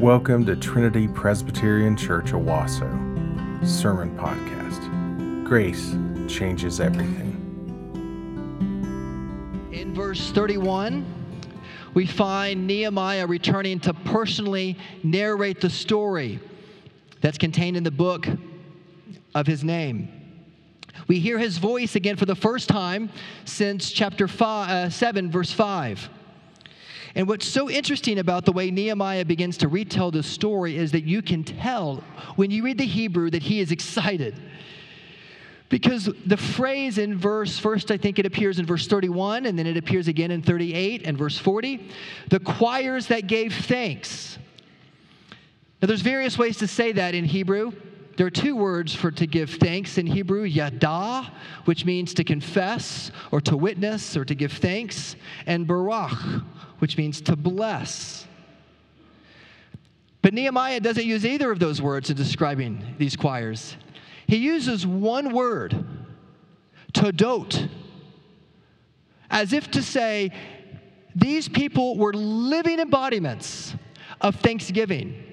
Welcome to Trinity Presbyterian Church Owasso Sermon Podcast. Grace changes everything. In verse 31, we find Nehemiah returning to personally narrate the story that's contained in the book of his name. We hear his voice again for the first time since chapter five, uh, 7, verse 5. And what's so interesting about the way Nehemiah begins to retell the story is that you can tell when you read the Hebrew that he is excited. Because the phrase in verse, first I think it appears in verse 31, and then it appears again in 38 and verse 40. The choirs that gave thanks. Now, there's various ways to say that in Hebrew. There are two words for to give thanks in Hebrew yada, which means to confess or to witness or to give thanks, and barak, which means to bless. But Nehemiah doesn't use either of those words in describing these choirs. He uses one word, todot, as if to say, these people were living embodiments of thanksgiving.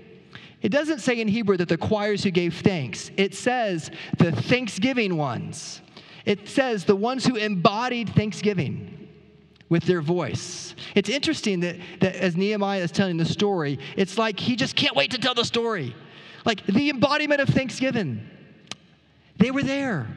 It doesn't say in Hebrew that the choirs who gave thanks, it says the thanksgiving ones. It says the ones who embodied thanksgiving with their voice. It's interesting that, that as Nehemiah is telling the story, it's like he just can't wait to tell the story. Like the embodiment of thanksgiving. They were there.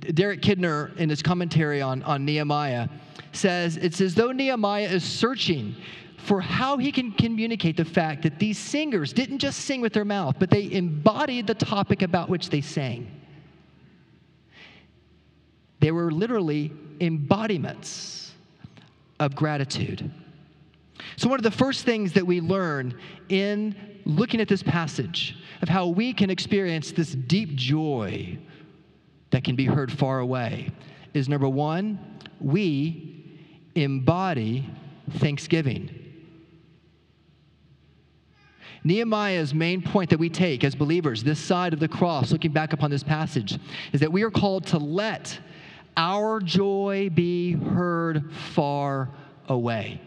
Derek Kidner, in his commentary on, on Nehemiah, says it's as though Nehemiah is searching for how he can communicate the fact that these singers didn't just sing with their mouth, but they embodied the topic about which they sang. They were literally embodiments of gratitude. So, one of the first things that we learn in looking at this passage of how we can experience this deep joy that can be heard far away is number one, we embody thanksgiving. Nehemiah's main point that we take as believers, this side of the cross, looking back upon this passage, is that we are called to let our joy be heard far away.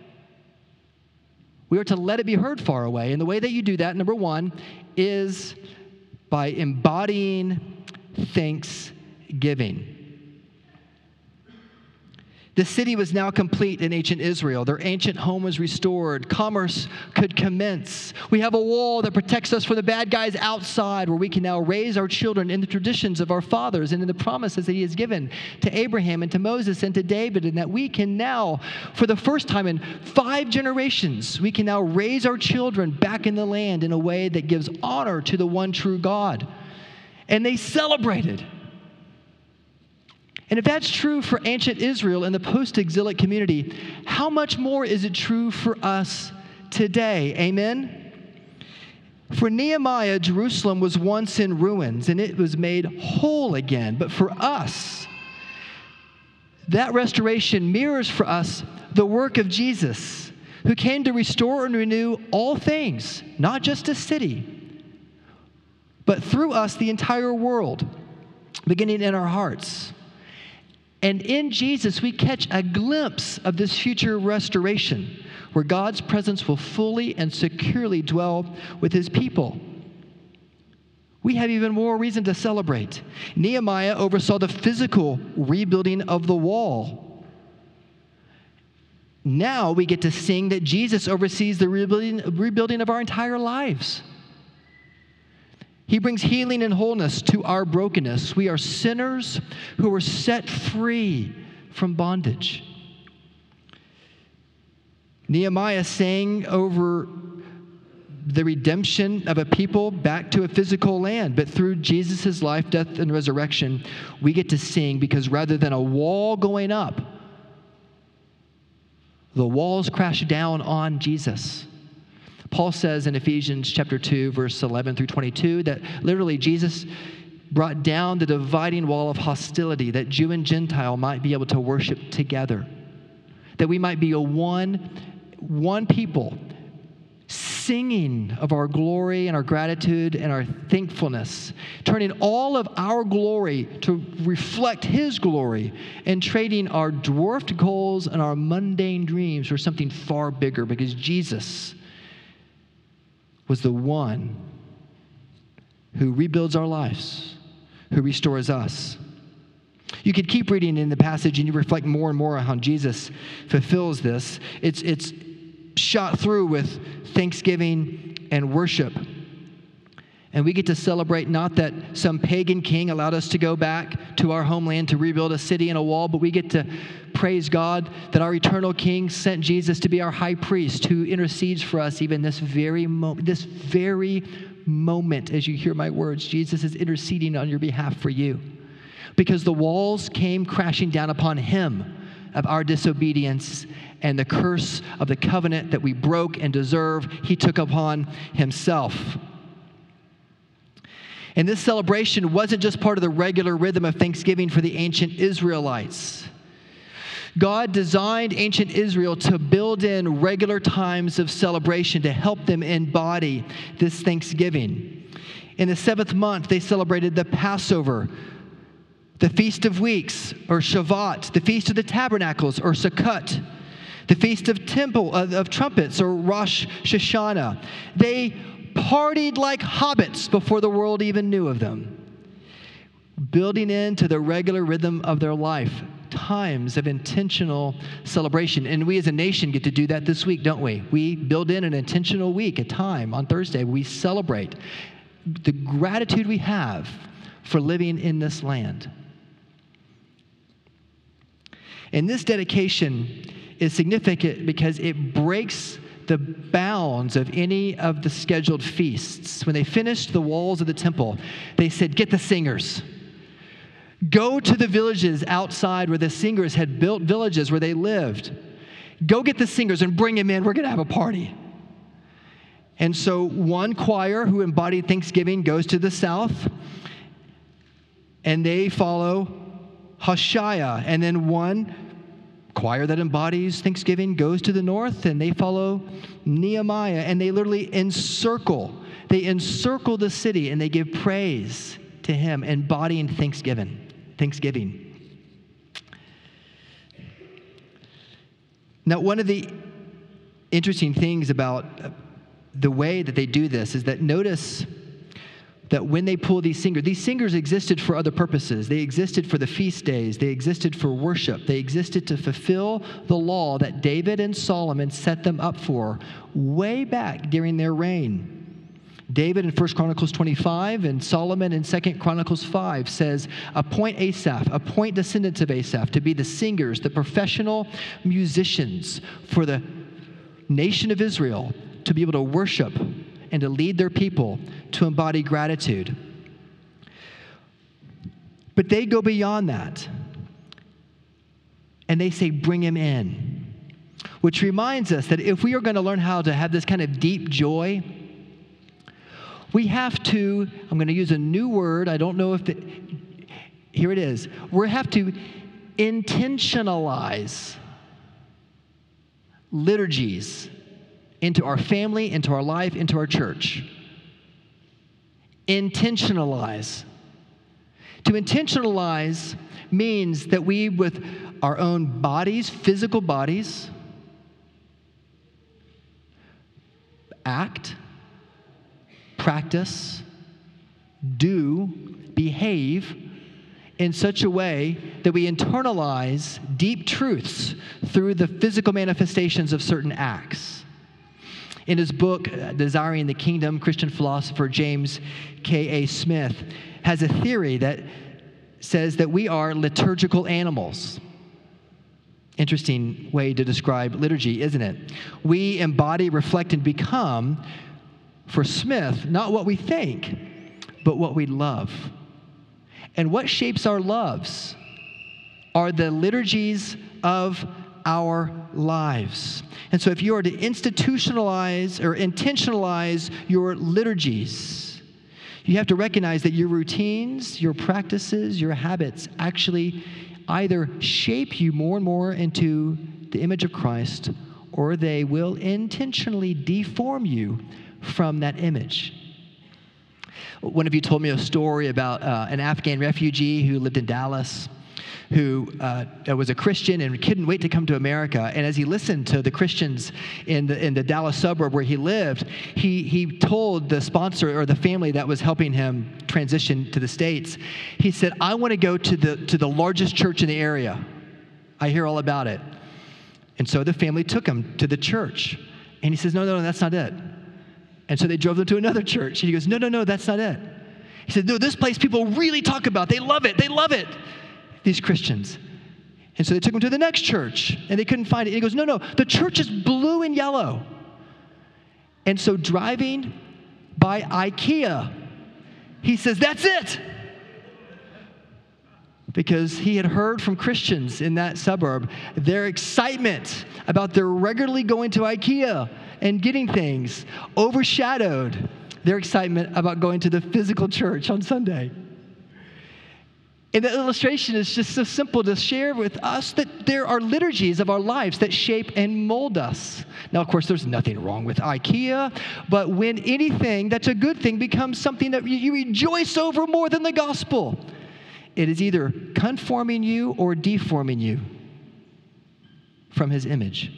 We are to let it be heard far away. And the way that you do that, number one, is by embodying thanksgiving. The city was now complete in ancient Israel. Their ancient home was restored. Commerce could commence. We have a wall that protects us from the bad guys outside, where we can now raise our children in the traditions of our fathers and in the promises that He has given to Abraham and to Moses and to David, and that we can now, for the first time in five generations, we can now raise our children back in the land in a way that gives honor to the one true God. And they celebrated. And if that's true for ancient Israel and the post exilic community, how much more is it true for us today? Amen? For Nehemiah, Jerusalem was once in ruins and it was made whole again. But for us, that restoration mirrors for us the work of Jesus, who came to restore and renew all things, not just a city, but through us, the entire world, beginning in our hearts. And in Jesus, we catch a glimpse of this future restoration where God's presence will fully and securely dwell with his people. We have even more reason to celebrate. Nehemiah oversaw the physical rebuilding of the wall. Now we get to sing that Jesus oversees the rebuilding, rebuilding of our entire lives. He brings healing and wholeness to our brokenness. We are sinners who are set free from bondage. Nehemiah sang over the redemption of a people back to a physical land. But through Jesus' life, death, and resurrection, we get to sing because rather than a wall going up, the walls crash down on Jesus. Paul says in Ephesians chapter 2 verse 11 through 22 that literally Jesus brought down the dividing wall of hostility that Jew and Gentile might be able to worship together. That we might be a one one people singing of our glory and our gratitude and our thankfulness, turning all of our glory to reflect His glory, and trading our dwarfed goals and our mundane dreams for something far bigger because Jesus was the one who rebuilds our lives, who restores us. You could keep reading in the passage and you reflect more and more on how Jesus fulfills this. It's, it's shot through with thanksgiving and worship. And we get to celebrate not that some pagan king allowed us to go back to our homeland to rebuild a city and a wall, but we get to praise God that our eternal king sent Jesus to be our high priest who intercedes for us even this very moment, this very moment as you hear my words. Jesus is interceding on your behalf for you because the walls came crashing down upon him of our disobedience and the curse of the covenant that we broke and deserve, he took upon himself. And this celebration wasn't just part of the regular rhythm of Thanksgiving for the ancient Israelites. God designed ancient Israel to build in regular times of celebration to help them embody this Thanksgiving. In the seventh month, they celebrated the Passover, the Feast of Weeks, or Shavuot, the Feast of the Tabernacles, or Sukkot, the Feast of Temple of, of Trumpets, or Rosh Hashanah. They partied like hobbits before the world even knew of them, building into the regular rhythm of their life times of intentional celebration. And we as a nation get to do that this week, don't we? We build in an intentional week, a time on Thursday. We celebrate the gratitude we have for living in this land. And this dedication is significant because it breaks the bounds of any of the scheduled feasts. When they finished the walls of the temple, they said, Get the singers. Go to the villages outside where the singers had built villages where they lived. Go get the singers and bring them in. We're going to have a party. And so one choir who embodied Thanksgiving goes to the south, and they follow Hoshaiah. And then one choir that embodies Thanksgiving goes to the north, and they follow Nehemiah. And they literally encircle, they encircle the city, and they give praise to him, embodying Thanksgiving. Thanksgiving. Now, one of the interesting things about the way that they do this is that notice that when they pull these singers, these singers existed for other purposes. They existed for the feast days, they existed for worship, they existed to fulfill the law that David and Solomon set them up for way back during their reign. David in 1 Chronicles 25 and Solomon in 2 Chronicles 5 says, Appoint Asaph, appoint descendants of Asaph to be the singers, the professional musicians for the nation of Israel to be able to worship and to lead their people to embody gratitude. But they go beyond that. And they say, Bring him in. Which reminds us that if we are going to learn how to have this kind of deep joy, we have to, I'm going to use a new word. I don't know if it, here it is. We have to intentionalize liturgies into our family, into our life, into our church. Intentionalize. To intentionalize means that we, with our own bodies, physical bodies, act practice, do, behave in such a way that we internalize deep truths through the physical manifestations of certain acts. In his book, uh, Desiring the Kingdom, Christian philosopher James K.A. Smith has a theory that says that we are liturgical animals. Interesting way to describe liturgy, isn't it? We embody, reflect, and become for Smith, not what we think, but what we love. And what shapes our loves are the liturgies of our lives. And so, if you are to institutionalize or intentionalize your liturgies, you have to recognize that your routines, your practices, your habits actually either shape you more and more into the image of Christ or they will intentionally deform you from that image. One of you told me a story about uh, an Afghan refugee who lived in Dallas. Who uh, was a Christian and couldn't wait to come to America. And as he listened to the Christians in the, in the Dallas suburb where he lived, he, he told the sponsor or the family that was helping him transition to the States, he said, I want to go to the, to the largest church in the area. I hear all about it. And so the family took him to the church. And he says, No, no, no, that's not it. And so they drove them to another church. And he goes, No, no, no, that's not it. He said, No, this place people really talk about. They love it. They love it these Christians. And so they took him to the next church and they couldn't find it. And he goes, No, no, the church is blue and yellow. And so driving by IKEA, he says, That's it. Because he had heard from Christians in that suburb their excitement about their regularly going to IKEA and getting things overshadowed their excitement about going to the physical church on Sunday. And the illustration is just so simple to share with us that there are liturgies of our lives that shape and mold us. Now, of course, there's nothing wrong with IKEA, but when anything that's a good thing becomes something that you rejoice over more than the gospel, it is either conforming you or deforming you from his image.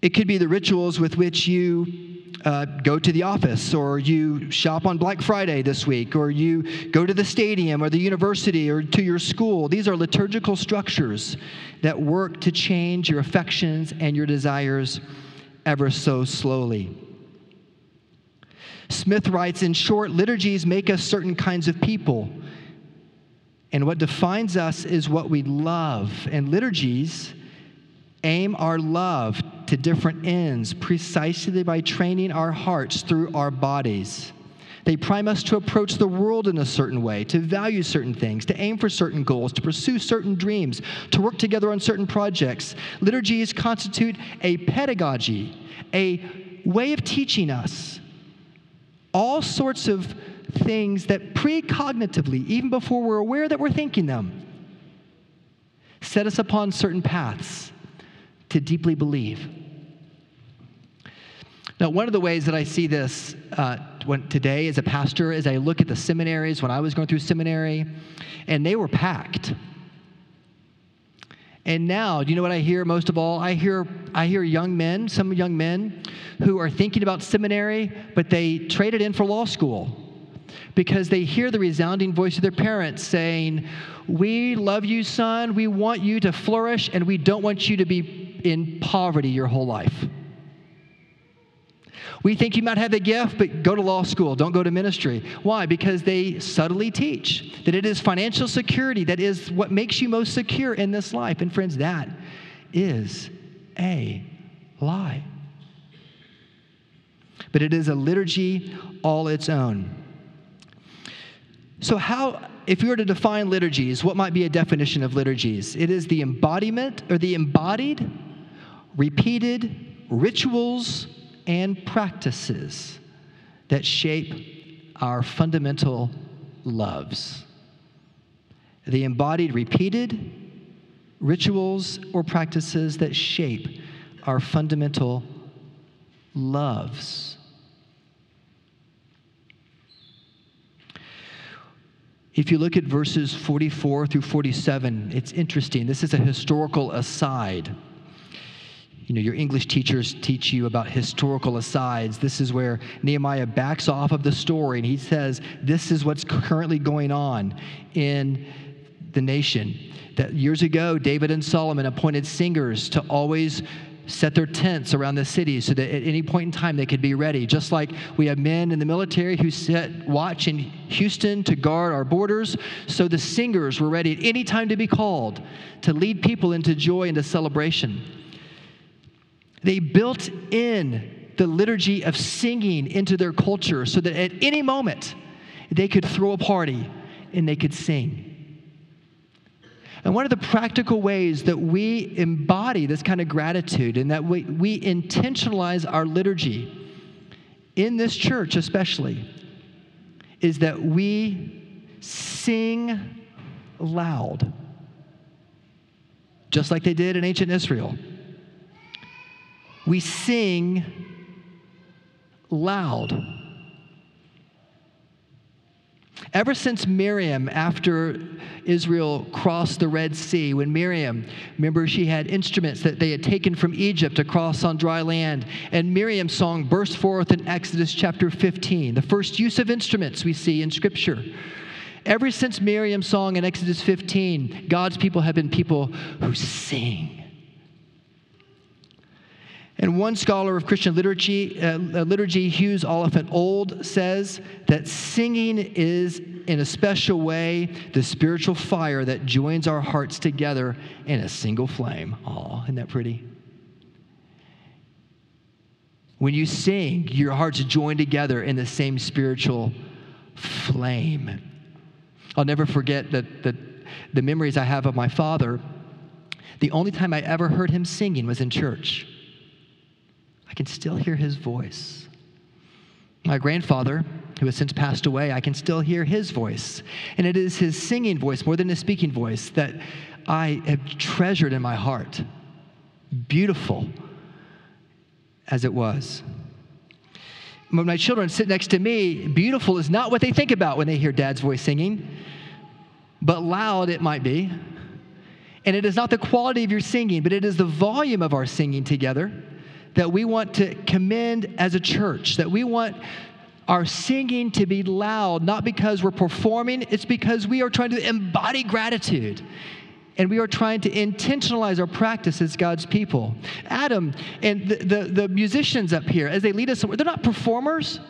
It could be the rituals with which you uh, go to the office, or you shop on Black Friday this week, or you go to the stadium, or the university, or to your school. These are liturgical structures that work to change your affections and your desires ever so slowly. Smith writes In short, liturgies make us certain kinds of people. And what defines us is what we love. And liturgies aim our love to different ends precisely by training our hearts through our bodies. They prime us to approach the world in a certain way, to value certain things, to aim for certain goals, to pursue certain dreams, to work together on certain projects. Liturgies constitute a pedagogy, a way of teaching us all sorts of things that precognitively, even before we're aware that we're thinking them, set us upon certain paths to deeply believe. Now, one of the ways that I see this uh, when, today as a pastor is I look at the seminaries when I was going through seminary, and they were packed. And now, do you know what I hear most of all? I hear, I hear young men, some young men, who are thinking about seminary, but they traded in for law school because they hear the resounding voice of their parents saying, We love you, son. We want you to flourish, and we don't want you to be in poverty your whole life. We think you might have the gift, but go to law school, don't go to ministry. Why? Because they subtly teach that it is financial security that is what makes you most secure in this life. And friends, that is a lie. But it is a liturgy all its own. So, how, if you were to define liturgies, what might be a definition of liturgies? It is the embodiment or the embodied, repeated rituals and practices that shape our fundamental loves. The embodied, repeated rituals or practices that shape our fundamental loves. If you look at verses 44 through 47, it's interesting. This is a historical aside. You know, your English teachers teach you about historical asides. This is where Nehemiah backs off of the story and he says, This is what's currently going on in the nation. That years ago, David and Solomon appointed singers to always set their tents around the city so that at any point in time they could be ready. Just like we have men in the military who set watch in Houston to guard our borders, so the singers were ready at any time to be called to lead people into joy and to celebration. They built in the liturgy of singing into their culture so that at any moment they could throw a party and they could sing. And one of the practical ways that we embody this kind of gratitude and that we, we intentionalize our liturgy in this church, especially, is that we sing loud, just like they did in ancient Israel. We sing loud. Ever since Miriam, after Israel crossed the Red Sea, when Miriam, remember, she had instruments that they had taken from Egypt to cross on dry land. And Miriam's song burst forth in Exodus chapter 15, the first use of instruments we see in Scripture. Ever since Miriam's song in Exodus 15, God's people have been people who sing. And one scholar of Christian liturgy, uh, uh, liturgy, Hughes Oliphant Old, says that singing is, in a special way, the spiritual fire that joins our hearts together in a single flame. Oh, isn't that pretty? When you sing, your hearts join together in the same spiritual flame. I'll never forget that the, the memories I have of my father. The only time I ever heard him singing was in church. Can still hear his voice. My grandfather, who has since passed away, I can still hear his voice. And it is his singing voice, more than his speaking voice, that I have treasured in my heart. Beautiful as it was. When my children sit next to me, beautiful is not what they think about when they hear dad's voice singing, but loud it might be. And it is not the quality of your singing, but it is the volume of our singing together that we want to commend as a church, that we want our singing to be loud, not because we're performing, it's because we are trying to embody gratitude. And we are trying to intentionalize our practice as God's people. Adam and the, the, the musicians up here, as they lead us, they're not performers.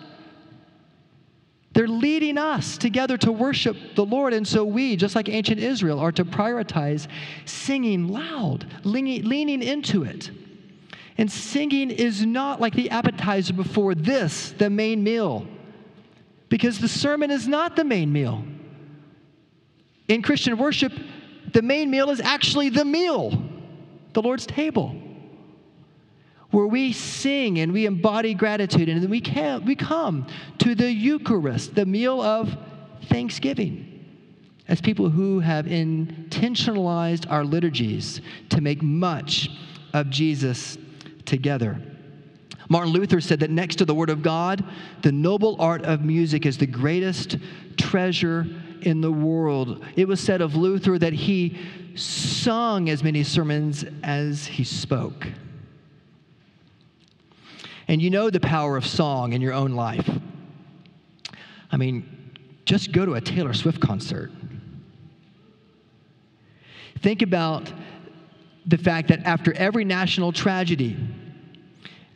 They're leading us together to worship the Lord. And so we, just like ancient Israel, are to prioritize singing loud, leaning, leaning into it. And singing is not like the appetizer before this, the main meal, because the sermon is not the main meal. In Christian worship, the main meal is actually the meal, the Lord's table, where we sing and we embody gratitude, and then we, can, we come to the Eucharist, the meal of thanksgiving as people who have intentionalized our liturgies to make much of Jesus together. Martin Luther said that next to the Word of God, the noble art of music is the greatest treasure in the world. It was said of Luther that he sung as many sermons as he spoke. And you know the power of song in your own life. I mean, just go to a Taylor Swift concert. Think about the fact that after every national tragedy,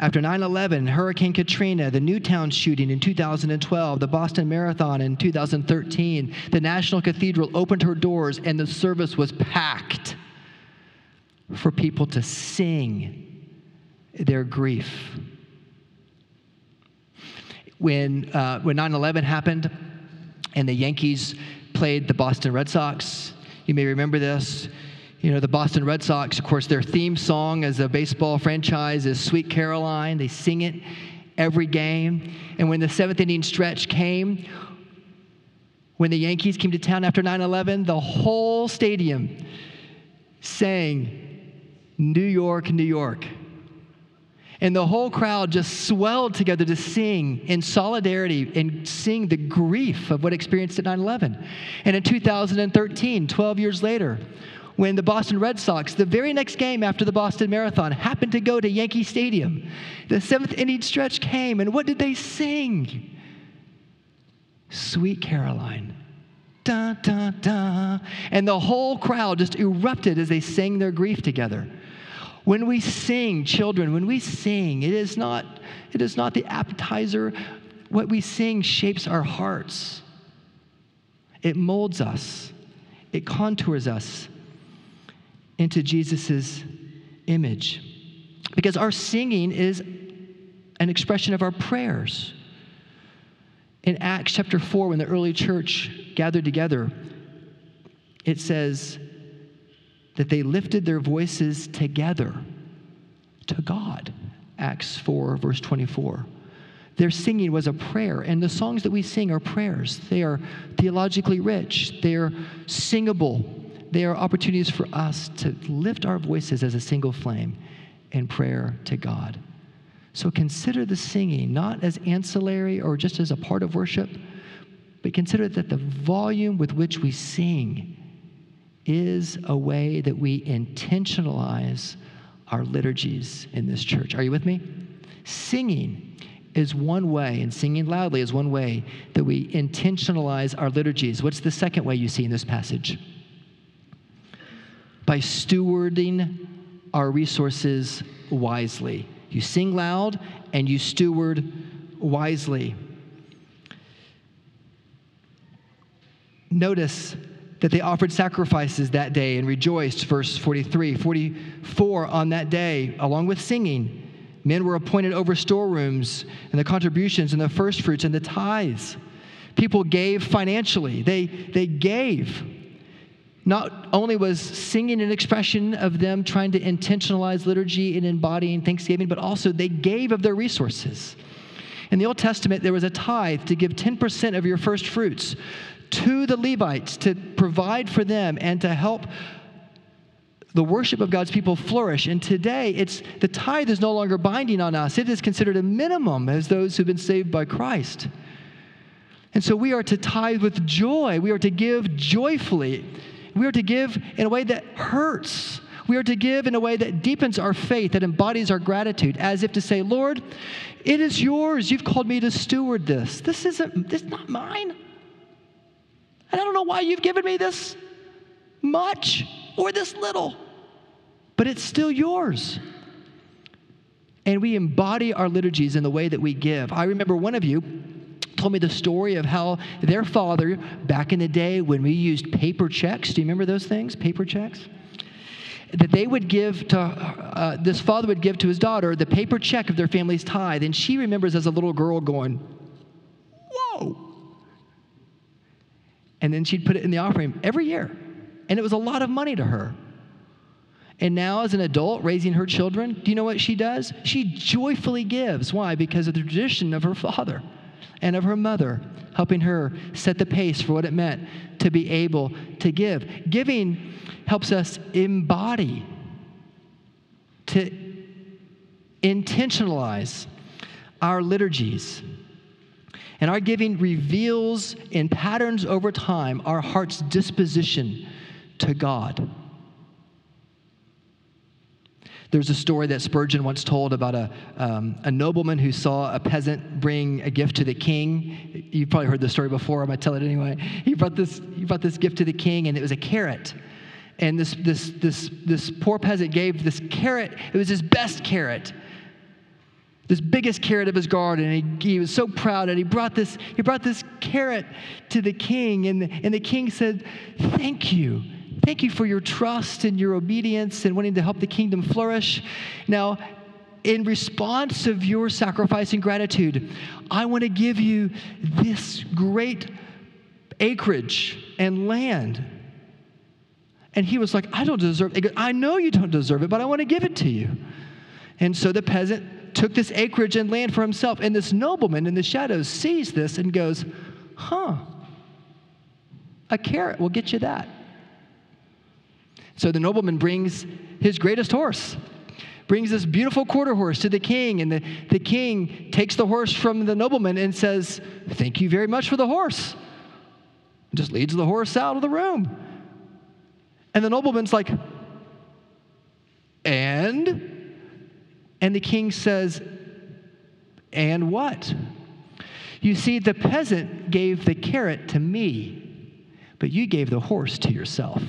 after 9 11, Hurricane Katrina, the Newtown shooting in 2012, the Boston Marathon in 2013, the National Cathedral opened her doors and the service was packed for people to sing their grief. When, uh, when 9 11 happened and the Yankees played the Boston Red Sox, you may remember this. You know, the Boston Red Sox, of course, their theme song as a baseball franchise is Sweet Caroline. They sing it every game. And when the seventh inning stretch came, when the Yankees came to town after 9 11, the whole stadium sang New York, New York. And the whole crowd just swelled together to sing in solidarity and sing the grief of what experienced at 9 11. And in 2013, 12 years later, when the Boston Red Sox, the very next game after the Boston Marathon, happened to go to Yankee Stadium. The seventh inning stretch came, and what did they sing? Sweet Caroline. Da, da, da. And the whole crowd just erupted as they sang their grief together. When we sing, children, when we sing, it is not, it is not the appetizer. What we sing shapes our hearts. It molds us. It contours us into Jesus' image. Because our singing is an expression of our prayers. In Acts chapter 4, when the early church gathered together, it says that they lifted their voices together to God. Acts 4, verse 24. Their singing was a prayer, and the songs that we sing are prayers. They are theologically rich, they are singable, they are opportunities for us to lift our voices as a single flame in prayer to God. So consider the singing not as ancillary or just as a part of worship, but consider that the volume with which we sing is a way that we intentionalize our liturgies in this church. Are you with me? Singing is one way, and singing loudly is one way that we intentionalize our liturgies. What's the second way you see in this passage? By stewarding our resources wisely. You sing loud and you steward wisely. Notice that they offered sacrifices that day and rejoiced, verse 43. 44, on that day, along with singing, men were appointed over storerooms and the contributions and the first fruits and the tithes. People gave financially, they, they gave. Not only was singing an expression of them trying to intentionalize liturgy and embodying thanksgiving, but also they gave of their resources. In the Old Testament, there was a tithe to give 10% of your first fruits to the Levites to provide for them and to help the worship of God's people flourish. And today, it's the tithe is no longer binding on us. It is considered a minimum as those who've been saved by Christ. And so we are to tithe with joy. We are to give joyfully. We are to give in a way that hurts. We are to give in a way that deepens our faith, that embodies our gratitude, as if to say, Lord, it is yours. You've called me to steward this. This isn't, this is not mine. And I don't know why you've given me this much or this little, but it's still yours. And we embody our liturgies in the way that we give. I remember one of you told me the story of how their father, back in the day when we used paper checks, do you remember those things? Paper checks? That they would give to, uh, this father would give to his daughter the paper check of their family's tithe. And she remembers as a little girl going, Whoa, and then she'd put it in the offering every year. And it was a lot of money to her. And now, as an adult raising her children, do you know what she does? She joyfully gives. Why? Because of the tradition of her father and of her mother, helping her set the pace for what it meant to be able to give. Giving helps us embody, to intentionalize our liturgies. And our giving reveals in patterns over time our heart's disposition to God. There's a story that Spurgeon once told about a, um, a nobleman who saw a peasant bring a gift to the king. You've probably heard the story before, I'm going to tell it anyway. He brought, this, he brought this gift to the king, and it was a carrot. And this, this, this, this poor peasant gave this carrot, it was his best carrot this biggest carrot of his garden and he, he, was so proud and he brought this he brought this carrot to the king and the, and the king said thank you thank you for your trust and your obedience and wanting to help the kingdom flourish now in response of your sacrifice and gratitude i want to give you this great acreage and land and he was like i don't deserve it i know you don't deserve it but i want to give it to you and so the peasant took this acreage and land for himself. And this nobleman in the shadows sees this and goes, Huh, a carrot will get you that. So the nobleman brings his greatest horse, brings this beautiful quarter horse to the king, and the, the king takes the horse from the nobleman and says, Thank you very much for the horse. And just leads the horse out of the room. And the nobleman's like, And and the king says, And what? You see, the peasant gave the carrot to me, but you gave the horse to yourself.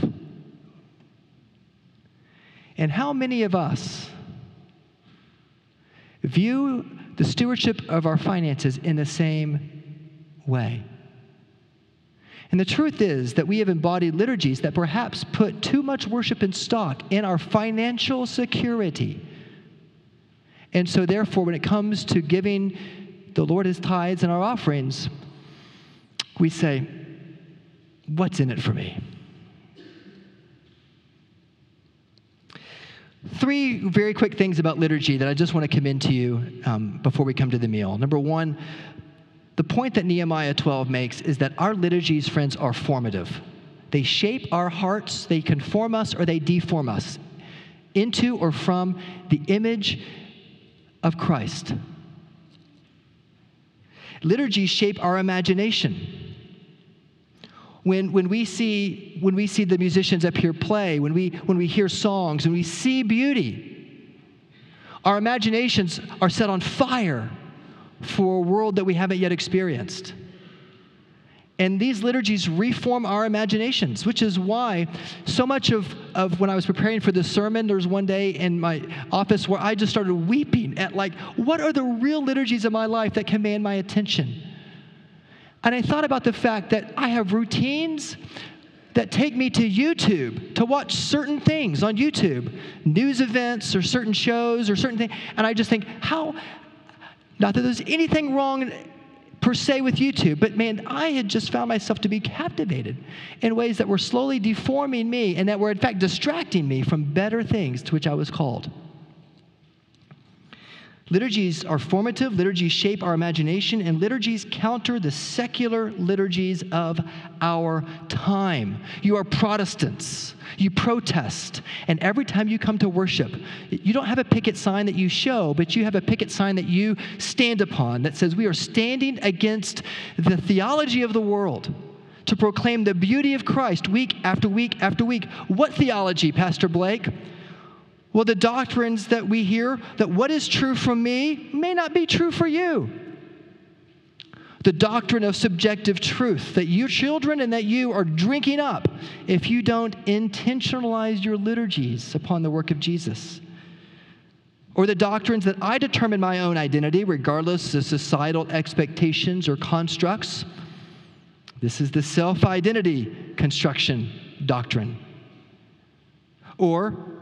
And how many of us view the stewardship of our finances in the same way? And the truth is that we have embodied liturgies that perhaps put too much worship in stock in our financial security and so, therefore, when it comes to giving the Lord his tithes and our offerings, we say, What's in it for me? Three very quick things about liturgy that I just want to commend to you um, before we come to the meal. Number one, the point that Nehemiah 12 makes is that our liturgies, friends, are formative. They shape our hearts, they conform us, or they deform us into or from the image of Christ. Liturgies shape our imagination. When, when, we see, when we see the musicians up here play, when we, when we hear songs, when we see beauty, our imaginations are set on fire for a world that we haven't yet experienced. And these liturgies reform our imaginations, which is why so much of, of when I was preparing for this sermon, there was one day in my office where I just started weeping at, like, what are the real liturgies of my life that command my attention? And I thought about the fact that I have routines that take me to YouTube to watch certain things on YouTube, news events or certain shows or certain things. And I just think, how, not that there's anything wrong per se with YouTube, but man, I had just found myself to be captivated in ways that were slowly deforming me and that were, in fact, distracting me from better things to which I was called. Liturgies are formative, liturgies shape our imagination, and liturgies counter the secular liturgies of our time. You are Protestants. You protest. And every time you come to worship, you don't have a picket sign that you show, but you have a picket sign that you stand upon that says, We are standing against the theology of the world to proclaim the beauty of Christ week after week after week. What theology, Pastor Blake? Well, the doctrines that we hear that what is true for me may not be true for you. The doctrine of subjective truth that your children and that you are drinking up if you don't intentionalize your liturgies upon the work of Jesus. Or the doctrines that I determine my own identity regardless of societal expectations or constructs. This is the self identity construction doctrine. Or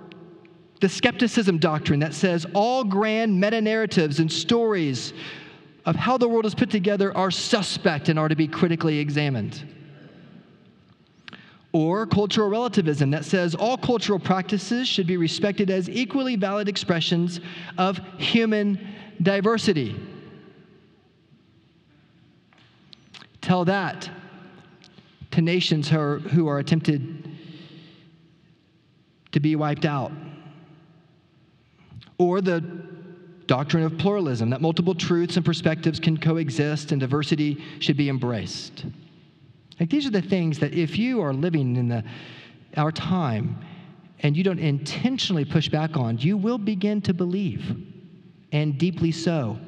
the skepticism doctrine that says all grand meta narratives and stories of how the world is put together are suspect and are to be critically examined. Or cultural relativism that says all cultural practices should be respected as equally valid expressions of human diversity. Tell that to nations who are, who are attempted to be wiped out or the doctrine of pluralism, that multiple truths and perspectives can coexist and diversity should be embraced. Like these are the things that if you are living in the, our time and you don't intentionally push back on, you will begin to believe, and deeply so.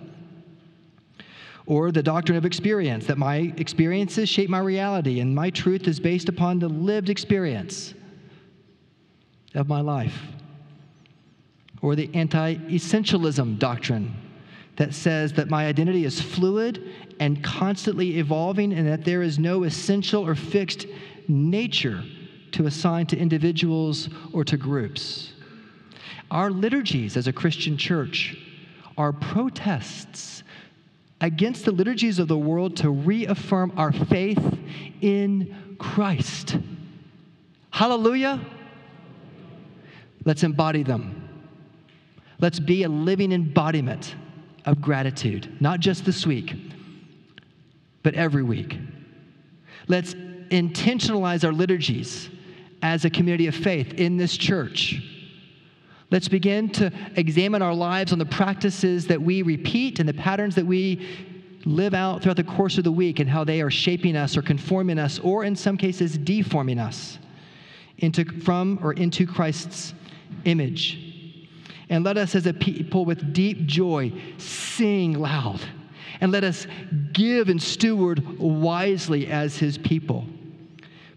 Or the doctrine of experience, that my experiences shape my reality and my truth is based upon the lived experience of my life or the anti essentialism doctrine that says that my identity is fluid and constantly evolving and that there is no essential or fixed nature to assign to individuals or to groups. Our liturgies as a Christian church are protests against the liturgies of the world to reaffirm our faith in Christ. Hallelujah. Let's embody them. Let's be a living embodiment of gratitude, not just this week, but every week. Let's intentionalize our liturgies as a community of faith in this church. Let's begin to examine our lives on the practices that we repeat and the patterns that we live out throughout the course of the week and how they are shaping us or conforming us, or in some cases, deforming us into, from or into Christ's image. And let us, as a people with deep joy, sing loud. And let us give and steward wisely as his people.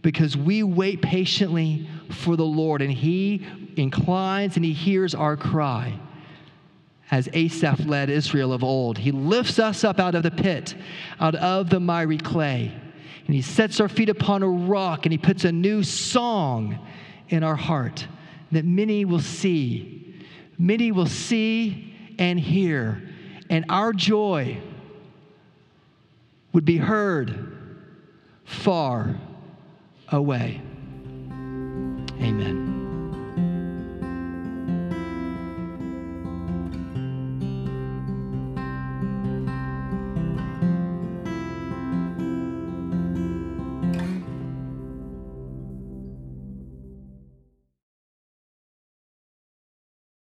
Because we wait patiently for the Lord, and he inclines and he hears our cry. As Asaph led Israel of old, he lifts us up out of the pit, out of the miry clay. And he sets our feet upon a rock, and he puts a new song in our heart that many will see many will see and hear, and our joy would be heard far away. Amen.